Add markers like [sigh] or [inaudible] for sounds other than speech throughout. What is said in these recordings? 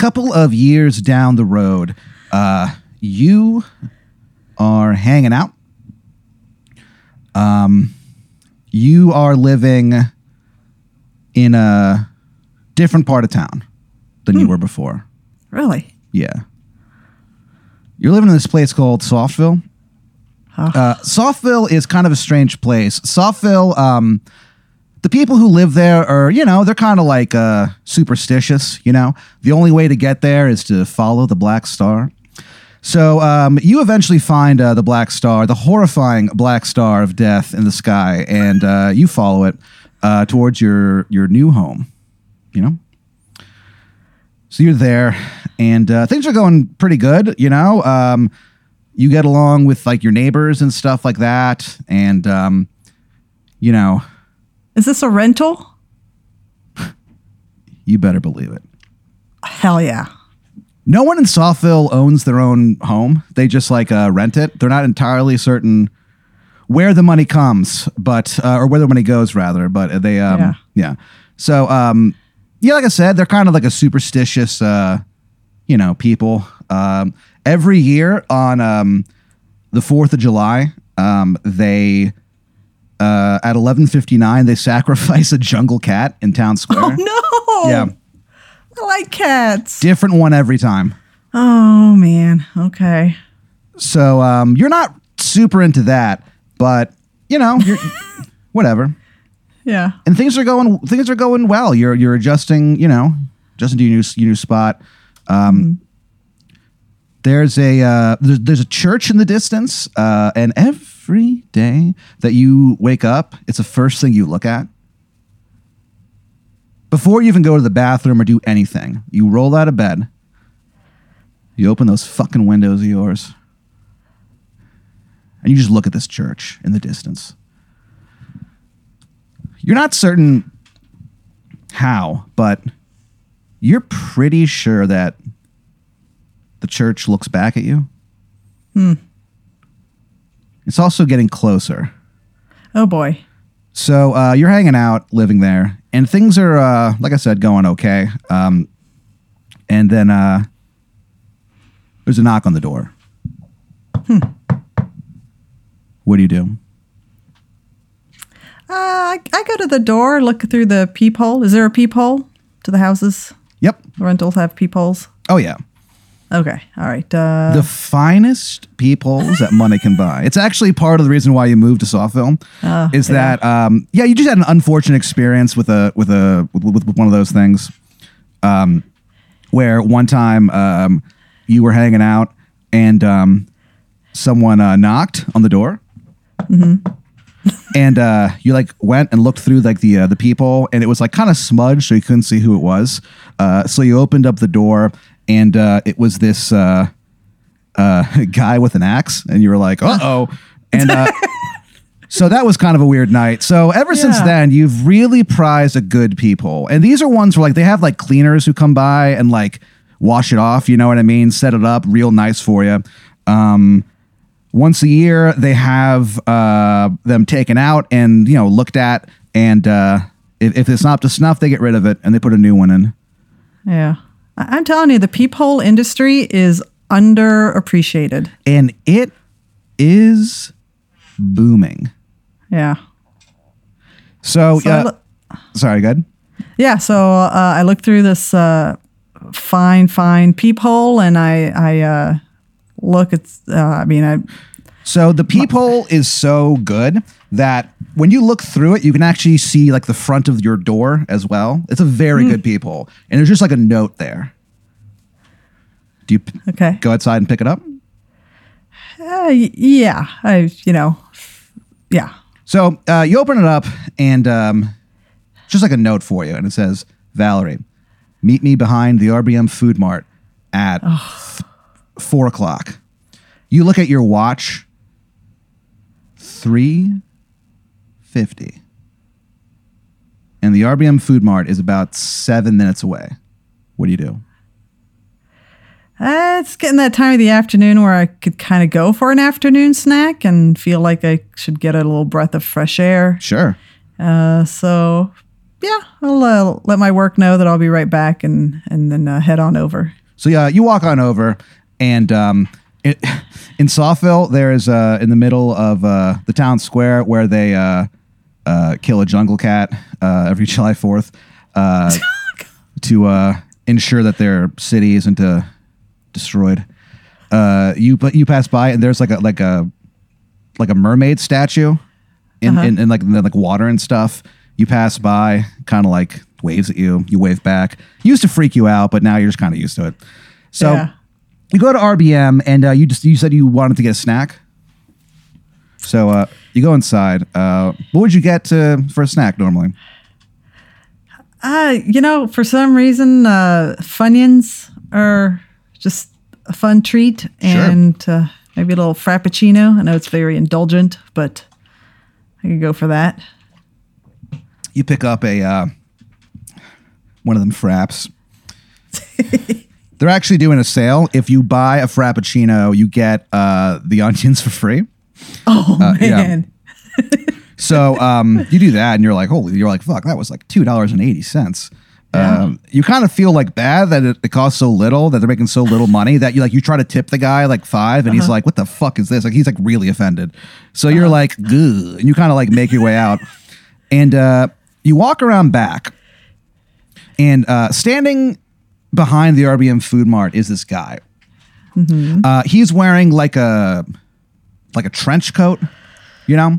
couple of years down the road, uh, you are hanging out. Um, you are living in a different part of town than you were before. Really? Yeah. You're living in this place called Softville. Oh. Uh, Softville is kind of a strange place. Softville, um, the people who live there are, you know, they're kind of like uh, superstitious, you know. The only way to get there is to follow the Black Star. So um, you eventually find uh, the Black Star, the horrifying Black Star of death in the sky, and uh, you follow it uh, towards your your new home. You know. So you're there, and uh, things are going pretty good. You know, um, you get along with like your neighbors and stuff like that, and um, you know, Is this a rental? you better believe it. Hell yeah. No one in Softville owns their own home. They just like uh, rent it. They're not entirely certain where the money comes, but uh, or where the money goes rather. But they, um, yeah. Yeah. So, um, yeah, like I said, they're kind of like a superstitious, uh, you know, people. Um, every year on um, the Fourth of July, um, they uh, at eleven fifty nine they [laughs] sacrifice a jungle cat in town square. Oh No. Yeah, I like cats. different one every time. Oh man. Okay. So um, you're not super into that, but you know, you're [laughs] whatever. Yeah. And things are going things are going well. You're you're adjusting, you know, adjusting to your new your new spot. Um, There's a uh, there's, there's a church in the distance, uh, and every day that you wake up, it's the first thing you look at. Before you even go to the bathroom or do anything, you roll out of bed. You open those fucking windows of yours. And you just look at this church in the distance. You're not certain how, but you're pretty sure that the church looks back at you. Hmm. It's also getting closer. Oh boy. So uh, you're hanging out, living there, and things are, uh, like I said, going okay. Um, and then uh, there's a knock on the door. What do you do? Uh, I, I go to the door, look through the peephole. Is there a peephole to the houses? Yep. The rentals have peepholes. Oh yeah. Okay. All right. Uh, the finest peepholes that money can buy. It's actually part of the reason why you moved to Softville. Oh, is yeah. that um, yeah, you just had an unfortunate experience with a with a with, with, one of those things, um, where one time um, you were hanging out and um, someone uh, knocked on the door. And uh, you like went and looked through like the uh, the peephole, and it was like kind of smudged, so you couldn't see who it was. Uh, so you opened up the door, and uh, it was this uh, uh, [laughs] guy with an axe, and you were like, "Uh oh!" And uh, so that was kind of a weird night. So ever since then, you've really prized a good people. and these are ones where like they have like cleaners who come by and like wash it off. You know what I mean? Set it up real nice for you. Um, once a year they have uh, them taken out and you know looked at and uh, if, if it's not up to snuff they get rid of it and they put a new one in yeah. I- I'm telling you, the peephole industry is underappreciated. and it is booming Yeah. so, So uh, look- sorry good Yeah, so uh, I looked through this uh, fine, fine peephole, and I, I uh, look at. Uh, I mean, I so the peephole is so good that when you look through it you can actually see like the front of your door as well it's a very good peephole and there's just like a note there do you p- okay. go outside and pick it up Uh, yeah, I you know, yeah. So uh, you open it up, and um, just like a note for you, and it says, "Valerie, meet me behind the RBM Food Mart at th- four o'clock." You look at your watch. Three fifty, and the RBM Food Mart is about seven minutes away. What do you do? Uh, it's getting that time of the afternoon where I could kind of go for an afternoon snack and feel like I should get a little breath of fresh air. Sure. Uh, so yeah, I'll uh, let my work know that I'll be right back and and then uh, head on over. So yeah, you walk on over, and um, it, [laughs] in Softville, there is uh, in the middle of uh, the town square where they uh, uh, kill a jungle cat uh, every [laughs] July Fourth uh, to uh, ensure that their city isn't uh, destroyed. Uh, you but you pass by, and there's like a like a like a mermaid statue in in, in like in the, like water and stuff. You pass by, kind of like waves at you. You wave back. Used to freak you out, but now you're just kind of used to it. So Yeah. You go to RBM, and uh, you just you said you wanted to get a snack. So uh, you go inside. Uh, what would you get uh, for a snack normally? Uh, you know, for some reason, uh, Funyuns are just a fun treat, and uh, maybe a little Frappuccino. I know it's very indulgent, but I could go for that. You pick up a uh, one of them fraps. [laughs] They're actually doing a sale. If you buy a frappuccino, you get uh, the onions for free. Oh yeah. man, [laughs] So um, you do that, and you're like, holy, you're like, fuck, that was like two dollars and eighty cents. Um, you kind of feel like bad that it, it costs so little that they're making so little money that you like you try to tip the guy like five, and he's like, what the fuck is this? Like he's like really offended. So you're like, good, and you kind of like make your way out, and uh, you walk around back, and uh, standing behind the RBM Food Mart is this guy. Uh, he's wearing like a like a trench coat, you know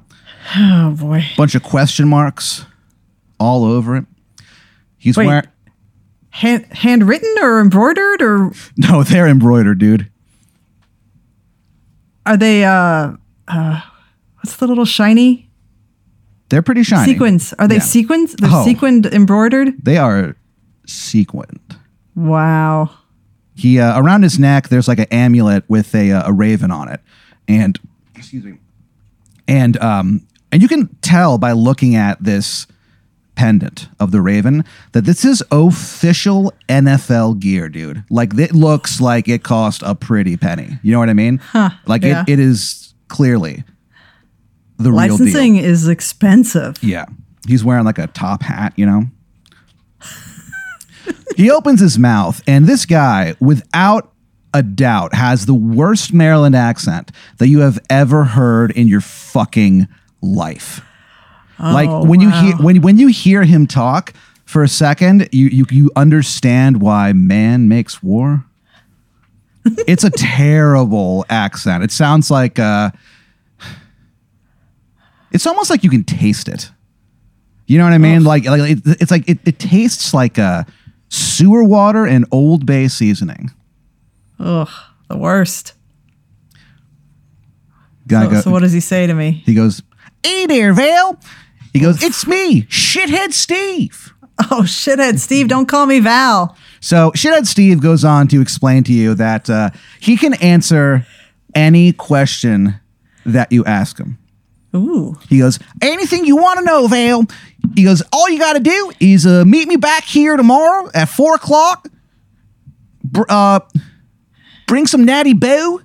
oh boy. bunch of question marks all over it. He's Wait. wearing Hand, handwritten or embroidered or [laughs] no, they're embroidered, dude. are they uh uh what's the little shiny They're pretty shiny. sequins? Are they Yeah. sequins? They're Oh. sequined embroidered? They are sequined. Wow. He uh, around his neck, there's like an amulet with a uh, a raven on it, and excuse me, and um, and you can tell by looking at this pendant of the raven that this is official NFL gear, dude. Like it looks like it cost a pretty penny. You know what I mean? Huh, Like yeah. it, it is clearly the real deal. Licensing is expensive. Yeah. He's wearing like a top hat, you know? He opens his mouth, and this guy, without a doubt, has the worst Maryland accent that you have ever heard in your fucking life. like Oh, when you hear when when you hear him talk for a second, you you you understand why man makes war. it's a [laughs] terrible accent. It sounds like uh it's almost like you can taste it. You know what I mean? Like, like it, it's like it, it tastes like uh, sewer water and Old Bay seasoning. Ugh, the worst. Guy So, go- so what does he say to me? he goes, "Hey there, Val." He goes, "It's me, shithead Steve." Oh shithead, Steve! Don't call me Val. So shithead Steve goes on to explain to you that uh, he can answer any question that you ask him. Ooh, He goes, anything you want to know, Vale. He goes, all you got to do is uh, meet me back here tomorrow at four o'clock. Br- uh, bring some Natty Boh,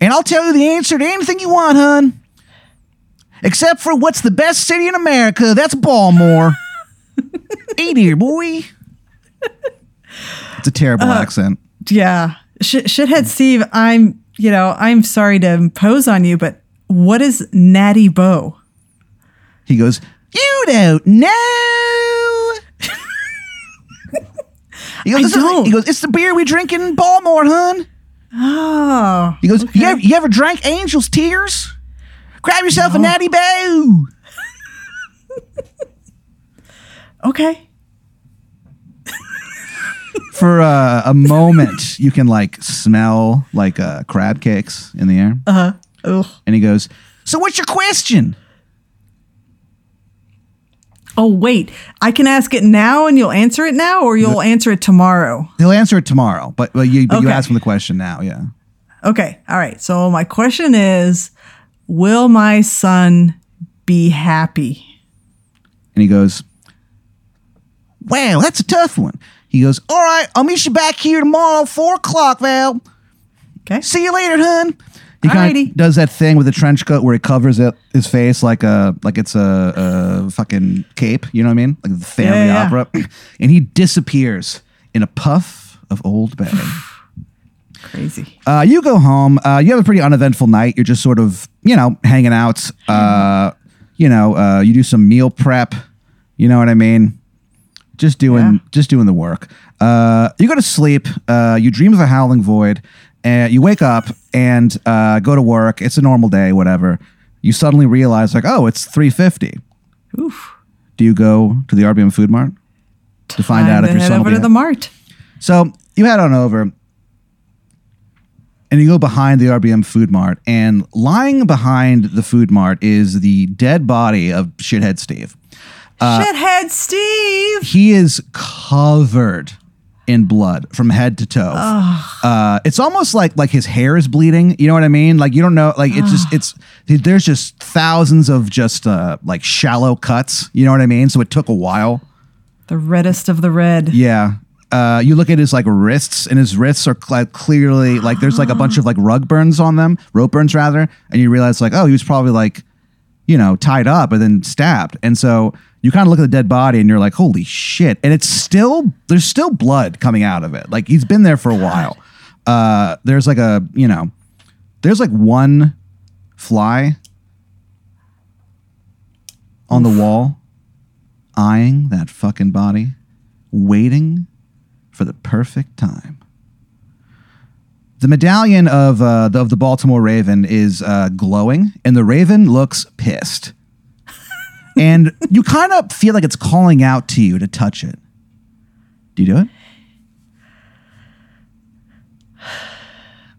and I'll tell you the answer to anything you want, hun. Except for what's the best city in America? That's Baltimore. [laughs] hey dear boy. It's a terrible accent. yeah, Sh- shithead, Steve. I'm, you know, I'm sorry to impose on you, but what is Natty Boh? He goes, You don't know. [laughs] he, goes, I don't. he goes, It's the beer we drink in Baltimore, hun. Oh, He goes, you, ever, you ever drank Angel's Tears? Grab yourself a Natty Boh. [laughs] okay. For uh, a moment, you can like smell like uh, crab cakes in the air. Uh huh. Ugh. And he goes, So what's your question? Oh wait, I can ask it now, and you'll answer it now, or you'll answer it tomorrow. He'll answer it tomorrow, but, but, you, but you Okay. ask him the question now. Yeah. Okay. All right. So my question is, will my son be happy? And he goes, Wow, that's a tough one. He goes, All right, I'll meet you back here tomorrow, four o'clock, Val. Okay. See you later, hun. He kind of does that thing with the trench coat where he covers it his face like a like it's a, a fucking cape. You know what I mean? Like the family Yeah, yeah. opera. [clears throat] And he disappears in a puff of Old Bay. [sighs] Crazy. Uh, you go home. Uh, you have a pretty uneventful night. You're just sort of, you know, hanging out. Uh, you know, uh, you do some meal prep. You know what I mean? Just doing, Yeah. just doing the work. Uh, you go to sleep. Uh, you dream of a howling void, and you wake up and uh, go to work. It's a normal day, whatever. You suddenly realize, like, oh, it's three fifty. Oof. Do you go to the RBM Food Mart to find out if to your head son will over be to the mart. so you head on over and you go behind the RBM Food Mart, and lying behind the Food Mart is the dead body of Shithead Steve. Uh, Shithead Steve. He is covered in blood from head to toe. Uh, it's almost like like his hair is bleeding. You know what I mean? Like you don't know. Like it's just it's there's just thousands of just uh, like shallow cuts. You know what I mean? So it took a while. The reddest of the red. Yeah. Uh, you look at his like wrists, and his wrists are cl- clearly like there's like a bunch of like rug burns on them, rope burns rather, and you realize like oh he was probably like, you know, tied up and then stabbed, and so you kind of look at the dead body and you're like holy shit, and it's still there's still blood coming out of it, like he's been there for a while. Uh, there's like a you know, there's like one fly on the wall, eyeing that fucking body, waiting for the perfect time. The medallion of uh, the, of the Baltimore Raven is uh, glowing, and the Raven looks pissed. [laughs] and you kind of feel like it's calling out to you to touch it. Do you do it?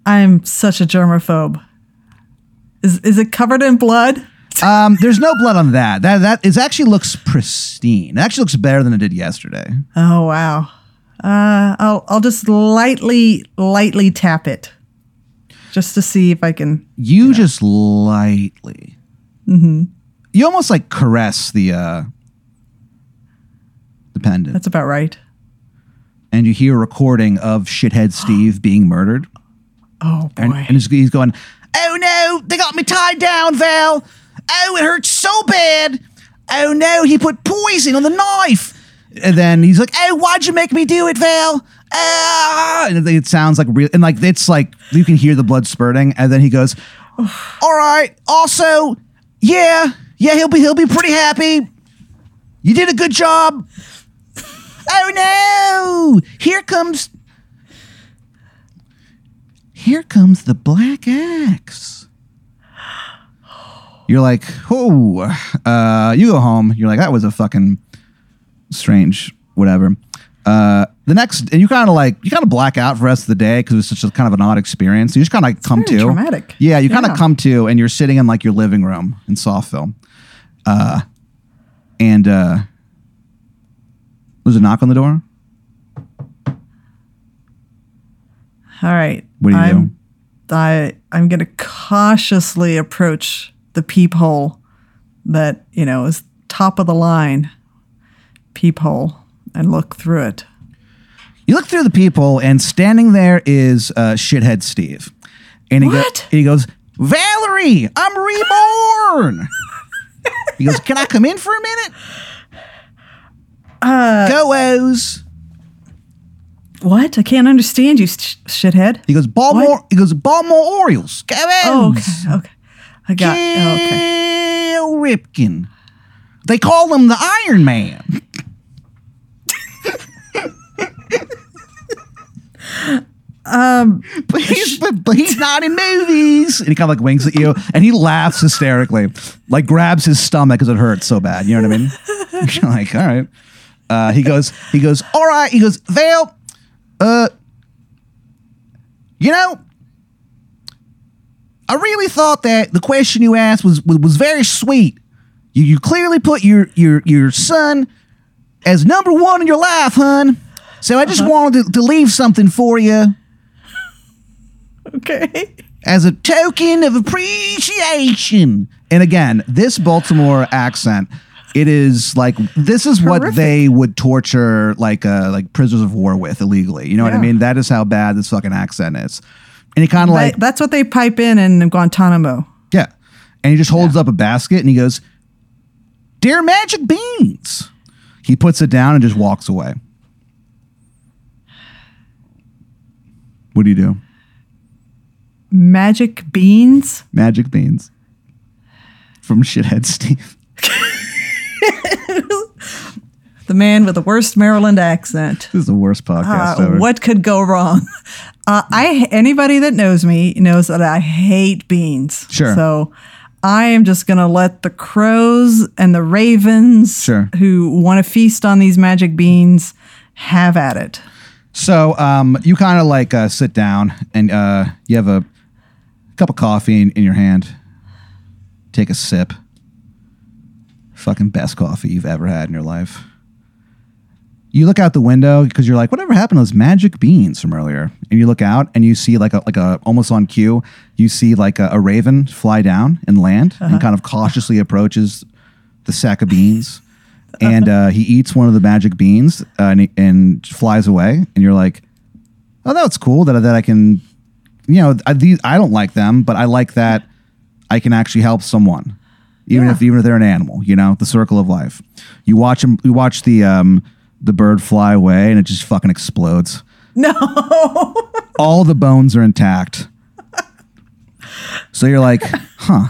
I'm such a germaphobe. Is is it covered in blood? [laughs] Um, there's no blood on that. That that is actually looks pristine. It actually looks better than it did yesterday. Oh wow. Uh, I'll I'll just lightly lightly tap it, just to see if I can. You just lightly. You almost like caress the uh the pendant, That's about right. and you hear a recording of shithead [gasps] Steve being murdered, Oh boy. and, and he's, he's going, "Oh no, they got me tied down, Val. Oh, it hurts so bad. Oh no, he put poison on the knife." And then he's like, "Hey, why'd you make me do it, Val?" Ah, and it sounds like real, and like it's like you can hear the blood spurting, and then he goes, "All right, also, yeah, yeah, he'll be he'll be pretty happy. You did a good job." oh no! Here comes here comes the black axe. You're like, oh, uh, you go home. You're like, that was a fucking strange, whatever. Uh, the next, and you kind of like, you kind of black out for the rest of the day because it's such a kind of an odd experience. You just kind of like come to. traumatic. Yeah, you kind of Yeah. come to, and you're sitting in like your living room in Softville. Uh, and uh, there's a knock on the door. All right. What do you I'm, I I'm gonna cautiously approach the peephole that you know is top of the line peephole and look through it. You look through the people, and standing there is uh, shithead Steve. And he, go- What? and he goes, Valerie, I'm reborn. [laughs] he goes, Can I come in for a minute? Uh, Go O's. what? I can't understand you, sh- shithead. He goes, Baltimore. He goes, Baltimore Orioles. Go O's. Oh, okay, okay. I got. oh, okay. Cal Ripken. They call him the Iron Man. Um, But he's, but, but he's not in movies. And he kind of like winks at you and he laughs hysterically, like grabs his stomach because it hurts so bad. You know what I mean? [laughs] You're like, all right. Uh, he goes, he goes, all right. He goes, Vale, uh, you know, I really thought that the question you asked was was, was very sweet. You, you clearly put your your your son as number one in your life, hun. So I just wanted to, to leave something for you okay. as a token of appreciation. And again, this Baltimore accent, it is like this is what they would torture like uh like prisoners of war with illegally. You know what I mean? That is how bad this fucking accent is. And he kind of like that's what they pipe in in Guantanamo. yeah. And he just holds up a basket and he goes, Dear Magic Beans. He puts it down and just walks away. What do you do? Magic beans. Magic Beans. From Shithead Steve. [laughs] The man with the worst Maryland accent. This is the worst podcast Uh, ever. what could go wrong? Uh, I anybody that knows me knows that I hate beans. Sure. So I am just gonna let the crows and the ravens Sure. who want to feast on these magic beans have at it. So um, you kind of like uh, sit down and uh, you have a cup of coffee in, in your hand. Take a sip. Fucking best coffee you've ever had in your life. You look out the window because you're like, whatever happened to those magic beans from earlier? And you look out and you see like a like a almost on cue, you see like a, a raven fly down and land and kind of cautiously approaches the sack of beans. And uh, he eats one of the magic beans uh, and, he, and flies away. And you're like, oh, that's cool that, that I can, you know, I, these, I don't like them, but I like that I can actually help someone, even Yeah. if even if they're an animal. You know, the circle of life. You watch them. You watch the um, the bird fly away, and it just fucking explodes. No. All the bones are intact. So you're like, huh?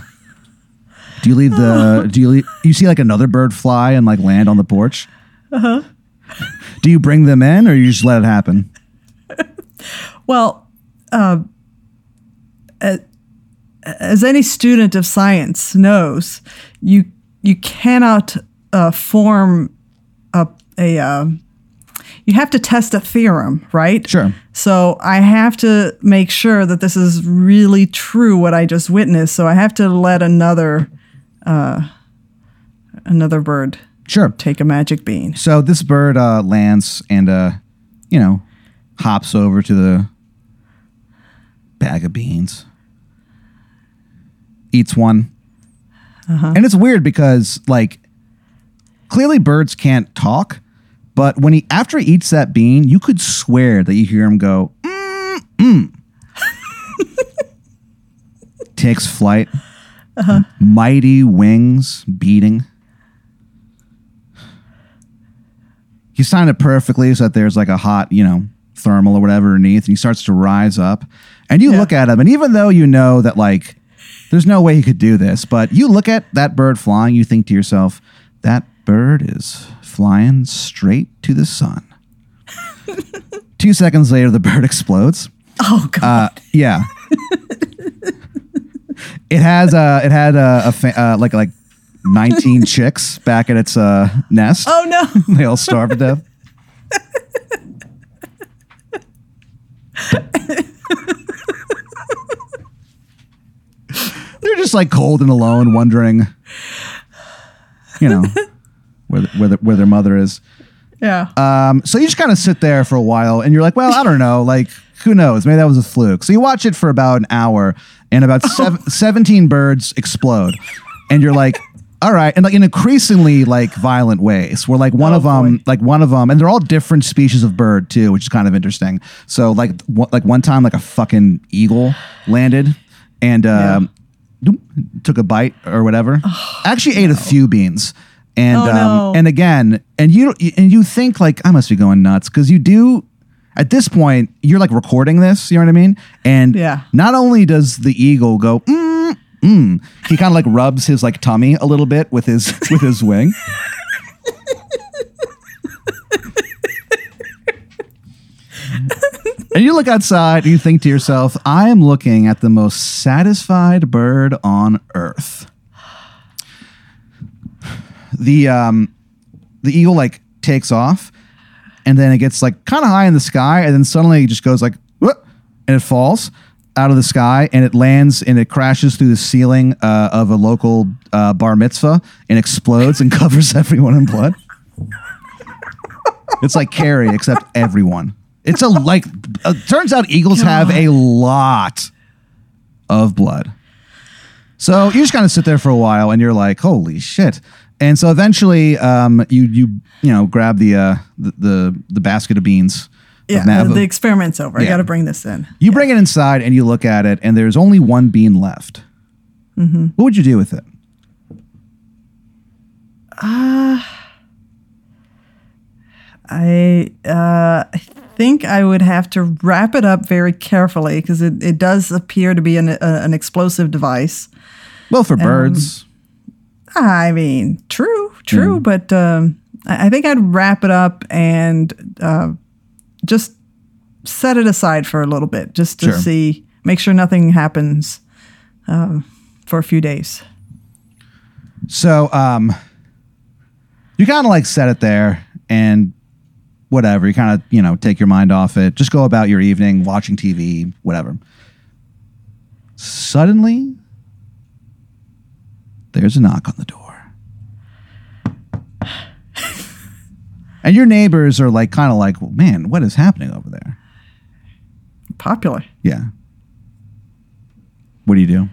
Do you leave the? [laughs] Do you leave, you see like another bird fly and like land on the porch? Uh huh. Do you bring them in, or you just let it happen? [laughs] Well, uh, as any student of science knows, you you cannot uh, form a a uh, you have to test a theorem, right? Sure. So I have to make sure that this is really true what I just witnessed. So I have to let another uh, another bird Sure. take a magic bean. So this bird uh, lands and uh, you know hops over to the bag of beans, eats one, and it's weird because like clearly birds can't talk, but when he after he eats that bean, you could swear that you hear him go mm, mm. [laughs] takes flight, mighty wings beating. he's timed it perfectly so that there's like a hot, you know, thermal or whatever underneath, and he starts to rise up. And you Yeah. look at him, and even though you know that like there's no way he could do this, but you look at that bird flying, you think to yourself, that bird is flying straight to the sun. [laughs] Two seconds later, the bird explodes. Oh God! Uh, yeah. [laughs] it has uh, it had uh, a fa- uh, like like 19 [laughs] chicks back at its uh, nest. oh no! [laughs] They all starve to death. They're just like cold and alone, wondering, you know, where the, where, the, where their mother is. Yeah. Um, so you just kind of sit there for a while, and you're like, well, I don't know, like who knows? Maybe that was a fluke. So you watch it for about an hour, and about sev- 17 birds explode, and you're like. All right, and like in increasingly like violent ways. Where like one Oh, of them, boy. like one of them, and they're all different species of bird too, which is kind of interesting. So like one, like one time, like a fucking eagle landed, and um, doop, took a bite or whatever. Actually, ate a few beans, and Oh, um, no. and again, and you and you think like I must be going nuts because you do. At this point, you're like recording this. You know what I mean? And Yeah. not only does the eagle go mm, mm, he kind of like rubs his like tummy a little bit with his [laughs] with his wing. And you look outside and you think to yourself, I am looking at the most satisfied bird on earth. The um the eagle like takes off and then it gets like kind of high in the sky and then suddenly it just goes like whoop, and it falls out of the sky and it lands and it crashes through the ceiling uh, of a local uh, bar mitzvah and explodes and [laughs] covers everyone in blood. It's like Carrie, except everyone. It's a like. Uh, turns out eagles have a lot of blood. So you just kind of sit there for a while, and you're like, "Holy shit!" And so eventually, um, you you you know grab the uh the the, the basket of beans Yeah, the, the experiment's over. I Yeah. got to bring this in. you bring it inside and you look at it, and there's only one bean left. Mm-hmm. What would you do with it? I uh, I think I would have to wrap it up very carefully because it, it does appear to be an, a, an explosive device. Well, for birds. I mean, true, true, but um, I think I'd wrap it up and uh, just set it aside for a little bit, just to Sure. see, make sure nothing happens um, for a few days. So, um, you kind of like set it there and whatever. You kind of, you know, take your mind off it. Just go about your evening watching TV, whatever. Suddenly, there's a knock on the door. and your neighbors are like, kind of like, man, what is happening over there? Popular. Yeah. What do you do?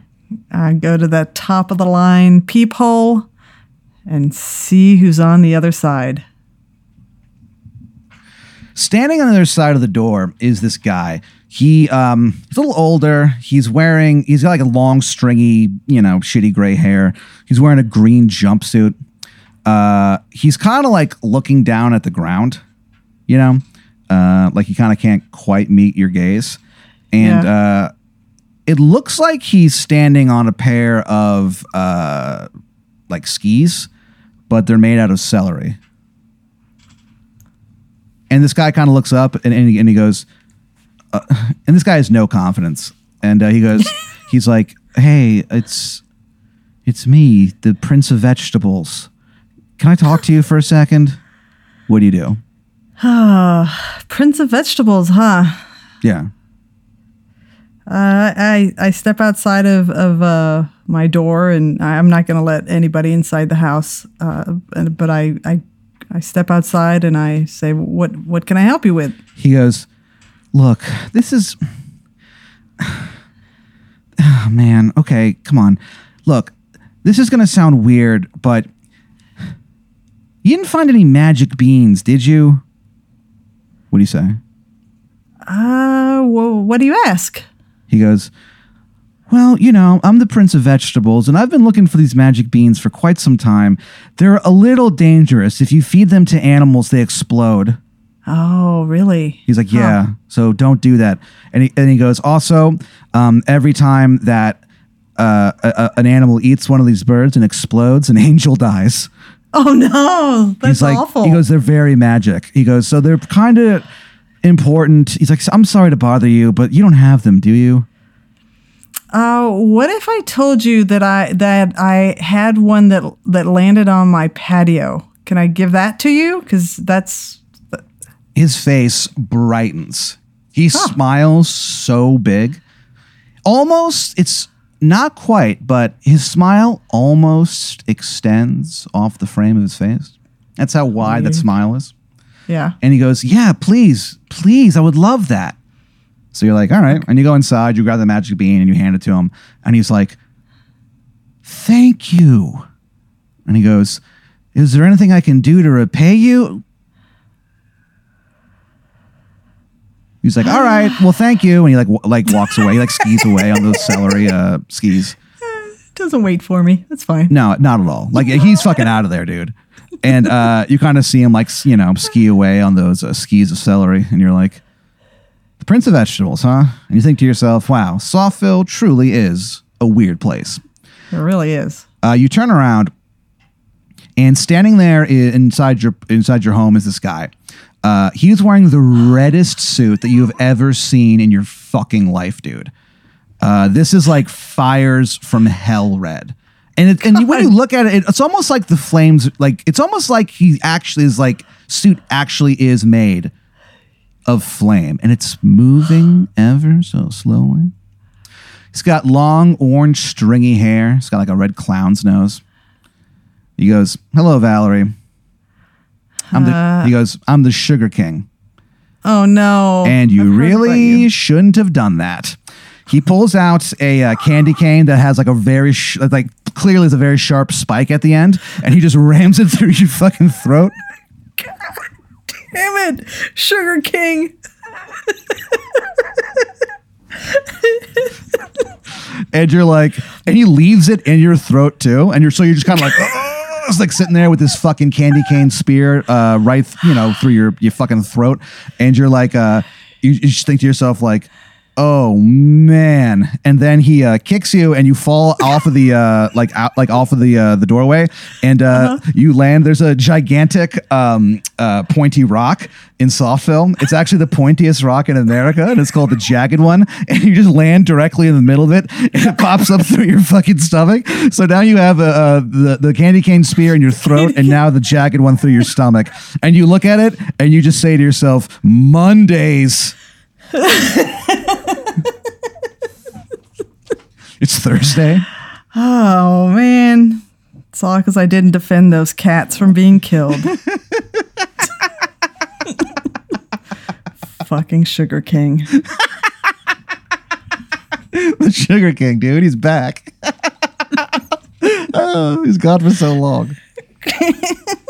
I go to the top of the line peephole and see who's on the other side. Standing on the other side of the door is this guy. He um he's a little older. He's wearing he's got like a long stringy, you know, shitty gray hair. He's wearing a green jumpsuit. Uh he's kind of like looking down at the ground, you know? Uh like he kind of can't quite meet your gaze. And uh it looks like he's standing on a pair of uh like skis, but they're made out of celery. And this guy kind of looks up and, and, he, and he goes, uh, and this guy has no confidence. And uh, he goes, [laughs] he's like, hey, it's, it's me, the Prince of Vegetables. Can I talk to you for a second? What do you do? [sighs] Prince of Vegetables, huh? Yeah. Uh, I I step outside of of uh, my door, and I'm not going to let anybody inside the house. Uh, but I, I I step outside and I say, "What what can I help you with?" He goes, look, this is, [sighs] oh, man, okay, come on. Look, this is going to sound weird, but you didn't find any magic beans, did you? What do you say? Uh, wh- what do you ask? He goes, Well, you know, I'm the Prince of Vegetables, and I've been looking for these magic beans for quite some time. They're a little dangerous. If you feed them to animals, they explode. Oh, really? He's like, Yeah, so don't do that. And he, and he goes, Also, um, every time that uh, a, a- an animal eats one of these birds and explodes, an [laughs] angel dies. Oh no, that's He's like, awful. he goes, they're very magic. He goes, so they're kind of important. He's like, I'm sorry to bother you, but you don't have them, do you? Uh, what if I told you that I that I had one that that landed on my patio? Can I give that to you? Because that's his face brightens. He smiles so big. Almost, it's not quite, but his smile almost extends off the frame of his face. That's how wide that smile is. yeah. And he goes, Yeah, please, please, I would love that. So you're like, All right. And you go inside, you grab the magic bean and you hand it to him. And he's like, Thank you. And he goes, Is there anything I can do to repay you? He's like, All right, well, thank you. And he like w- like walks away, he like skis away on those celery uh, skis. [laughs] Doesn't wait for me. That's fine. No, not at all. Like he's fucking out of there, dude. And uh, you kind of see him like you know ski away on those uh, skis of celery, and you're like, the Prince of Vegetables, huh? And you think to yourself, wow, Softville truly is a weird place. It really is. Uh, you turn around, and standing there i- inside your inside your home is this guy. Uh, he's wearing the reddest suit that you have ever seen in your fucking life, dude. Uh, this is like fires from hell red. And it, and when you look at it, it's almost like the flames. Like it's almost like he actually is like suit actually is made of flame, and it's moving ever so slowly. He's got long orange stringy hair. He's got like a red clown's nose. He goes, "Hello, Valerie." I'm the, he goes, "I'm the Sugar King." Oh no. and you I've heard about really you. shouldn't have done that. He pulls out a uh, candy cane that has like a very sh- like clearly is a very sharp spike at the end, and he just rams it [laughs] through your fucking throat. Damn it, Sugar King. and you're like, and he leaves it in your throat too, and you're so you're just kind of like. [laughs] It's like sitting there with this fucking candy cane spear, uh, right, you know, through your your fucking throat, and you're like, uh, you, you just think to yourself like, oh man. And then he uh, kicks you and you fall off of the uh, like out like off of the uh, the doorway. And uh, you land. There's a gigantic um, uh, pointy rock in Softville. It's actually the pointiest rock in america and it's called the jagged one. [laughs] And you just land directly in the middle of it and it pops up through your fucking stomach. So now you have uh, uh, the, the candy cane spear in your throat and now the jagged one through your stomach. And you look at it and you just say to yourself mondays [laughs] It's Thursday. Oh man, it's all because I didn't defend those cats from being killed. [laughs] Fucking Sugar King. the Sugar King, dude. He's back. [laughs] oh, he's gone for so long. [laughs]